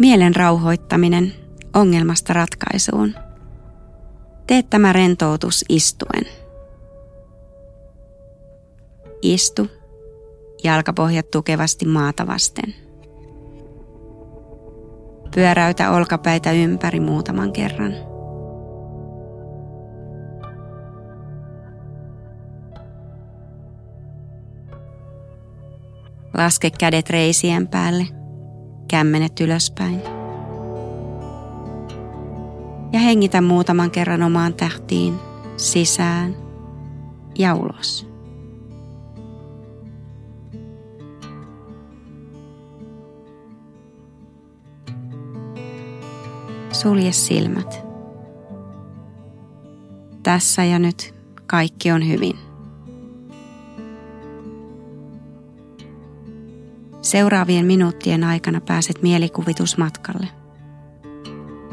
Mielen rauhoittaminen ongelmasta ratkaisuun. Tee tämä rentoutus istuen. Istu, jalkapohjat tukevasti maata vasten. Pyöräytä olkapäitä ympäri muutaman kerran. Laske kädet reisien päälle, kämmenet ylöspäin. Ja hengitä muutaman kerran omaan tähtiin, sisään ja ulos. Sulje silmät. Tässä ja nyt kaikki on hyvin. Seuraavien minuuttien aikana pääset mielikuvitusmatkalle.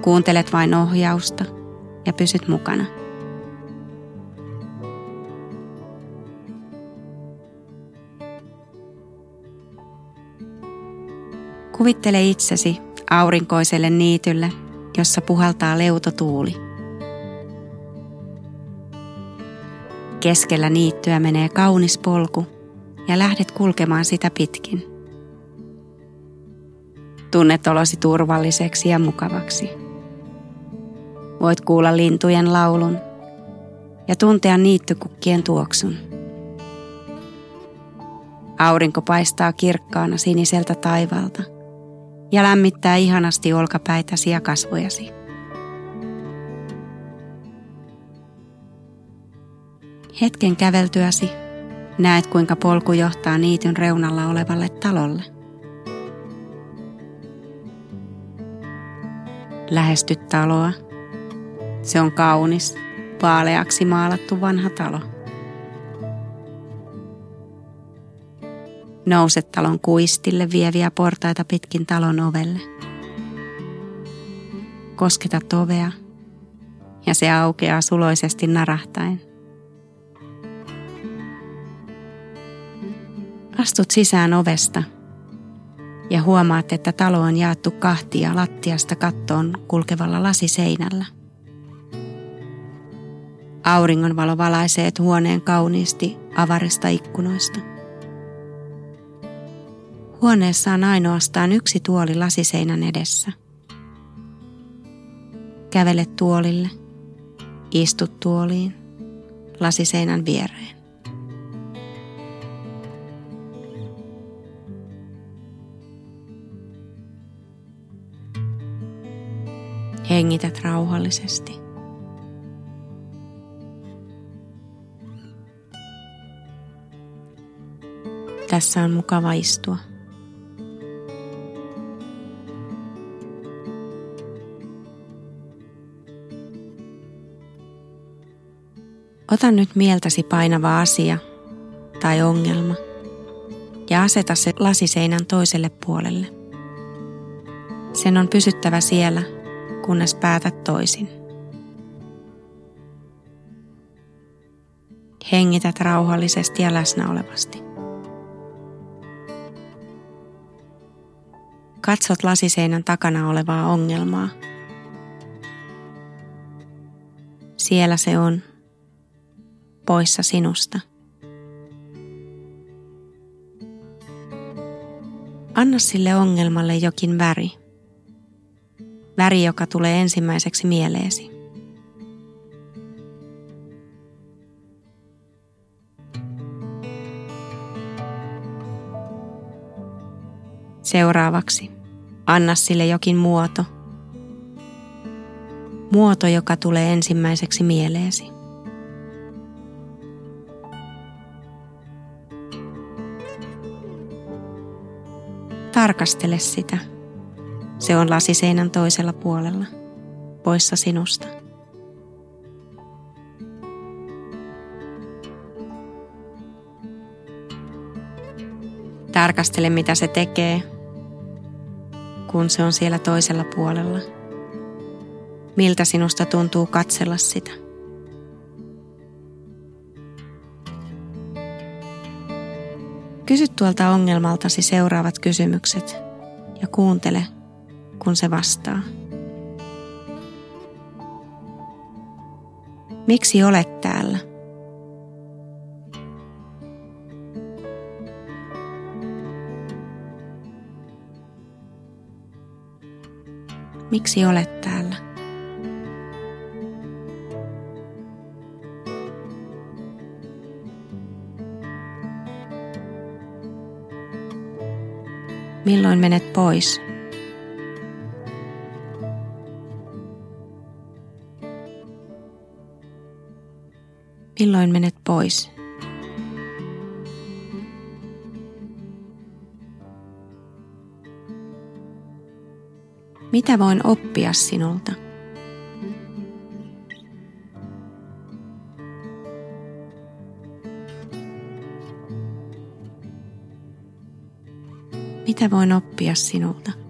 Kuuntelet vain ohjausta ja pysyt mukana. Kuvittele itsesi aurinkoiselle niitylle, jossa puhaltaa leutotuuli. Keskellä niittyä menee kaunis polku ja lähdet kulkemaan sitä pitkin. Tunnet olosi turvalliseksi ja mukavaksi. Voit kuulla lintujen laulun ja tuntea niittykukkien tuoksun. Aurinko paistaa kirkkaana siniseltä taivaalta ja lämmittää ihanasti olkapäitäsi ja kasvojasi. Hetken käveltyäsi näet kuinka polku johtaa niityn reunalla olevalle talolle – Lähesty taloa. Se on kaunis, vaaleaksi maalattu vanha talo. Nouse talon kuistille vieviä portaita pitkin talon ovelle. Kosketa ovea ja se aukeaa suloisesti narahtaen. Astut sisään ovesta – ja huomaat, että talo on jaettu kahtia lattiasta kattoon kulkevalla lasiseinällä. Auringonvalo valaisee huoneen kauniisti avarista ikkunoista. Huoneessa on ainoastaan yksi tuoli lasiseinän edessä. Kävele tuolille, istut tuoliin, lasiseinän viereen. Hengität rauhallisesti. Tässä on mukava istua. Ota nyt mieltäsi painava asia tai ongelma ja aseta se lasiseinän toiselle puolelle. Sen on pysyttävä siellä kunnes päätät toisin. Hengität rauhallisesti ja läsnäolevasti. Katsot lasiseinän takana olevaa ongelmaa. Siellä se on, poissa sinusta. Anna sille ongelmalle jokin väri väri, joka tulee ensimmäiseksi mieleesi. Seuraavaksi anna sille jokin muoto. Muoto, joka tulee ensimmäiseksi mieleesi. Tarkastele sitä. Se on lasiseinän toisella puolella, poissa sinusta. Tarkastele, mitä se tekee, kun se on siellä toisella puolella. Miltä sinusta tuntuu katsella sitä? Kysy tuolta ongelmaltasi seuraavat kysymykset ja kuuntele, kun se vastaa. Miksi olet täällä? Miksi olet täällä? Milloin menet pois? Milloin menet pois? Mitä voin oppia sinulta? Mitä voin oppia sinulta?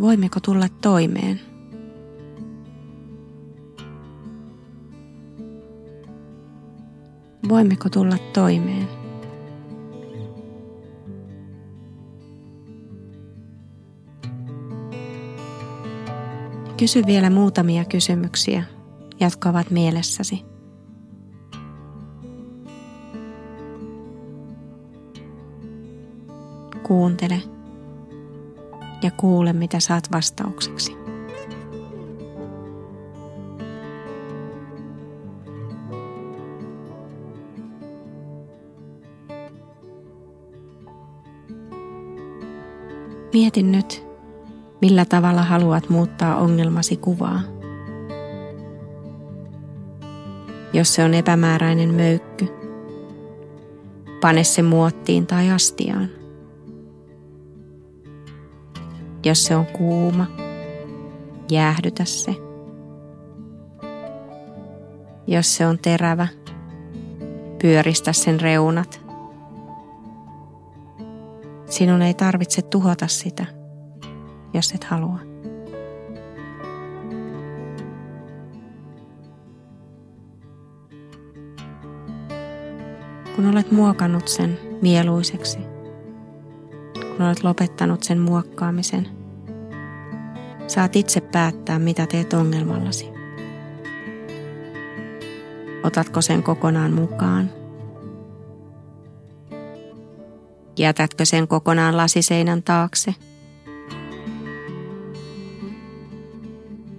Voimmeko tulla toimeen? Voimmeko tulla toimeen? Kysy vielä muutamia kysymyksiä, jotka ovat mielessäsi. Kuuntele ja kuule, mitä saat vastaukseksi. Mieti nyt, millä tavalla haluat muuttaa ongelmasi kuvaa. Jos se on epämääräinen möykky, pane se muottiin tai astiaan. Jos se on kuuma, jäähdytä se. Jos se on terävä, pyöristä sen reunat. Sinun ei tarvitse tuhota sitä, jos et halua. Kun olet muokannut sen mieluiseksi, kun olet lopettanut sen muokkaamisen, saat itse päättää, mitä teet ongelmallasi. Otatko sen kokonaan mukaan? Jätätkö sen kokonaan lasiseinän taakse?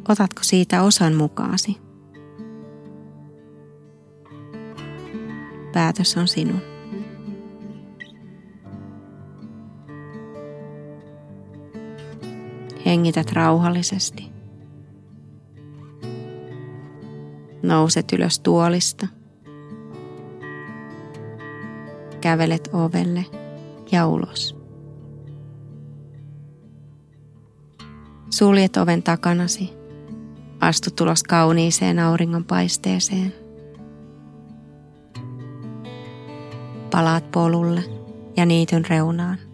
Otatko siitä osan mukaasi? Päätös on sinun. Hengität rauhallisesti. Nouset ylös tuolista. Kävelet ovelle ja ulos. Suljet oven takanasi. Astu tulos kauniiseen auringonpaisteeseen. Palaat polulle ja niityn reunaan.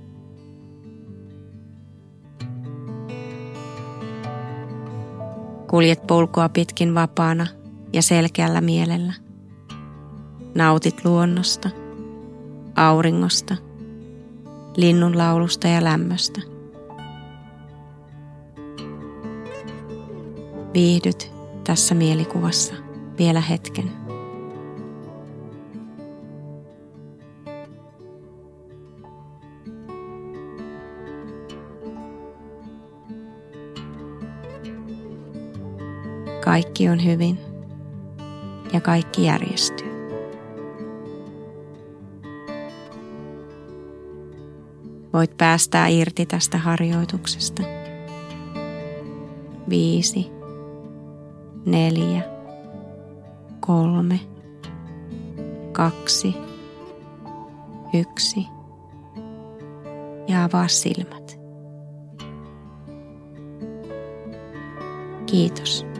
Kuljet polkua pitkin vapaana ja selkeällä mielellä. Nautit luonnosta, auringosta, linnun laulusta ja lämmöstä. Viihdyt tässä mielikuvassa vielä hetken. Kaikki on hyvin ja kaikki järjestyy. Voit päästää irti tästä harjoituksesta. Viisi, neljä, kolme, kaksi, yksi ja avaa silmät. Kiitos.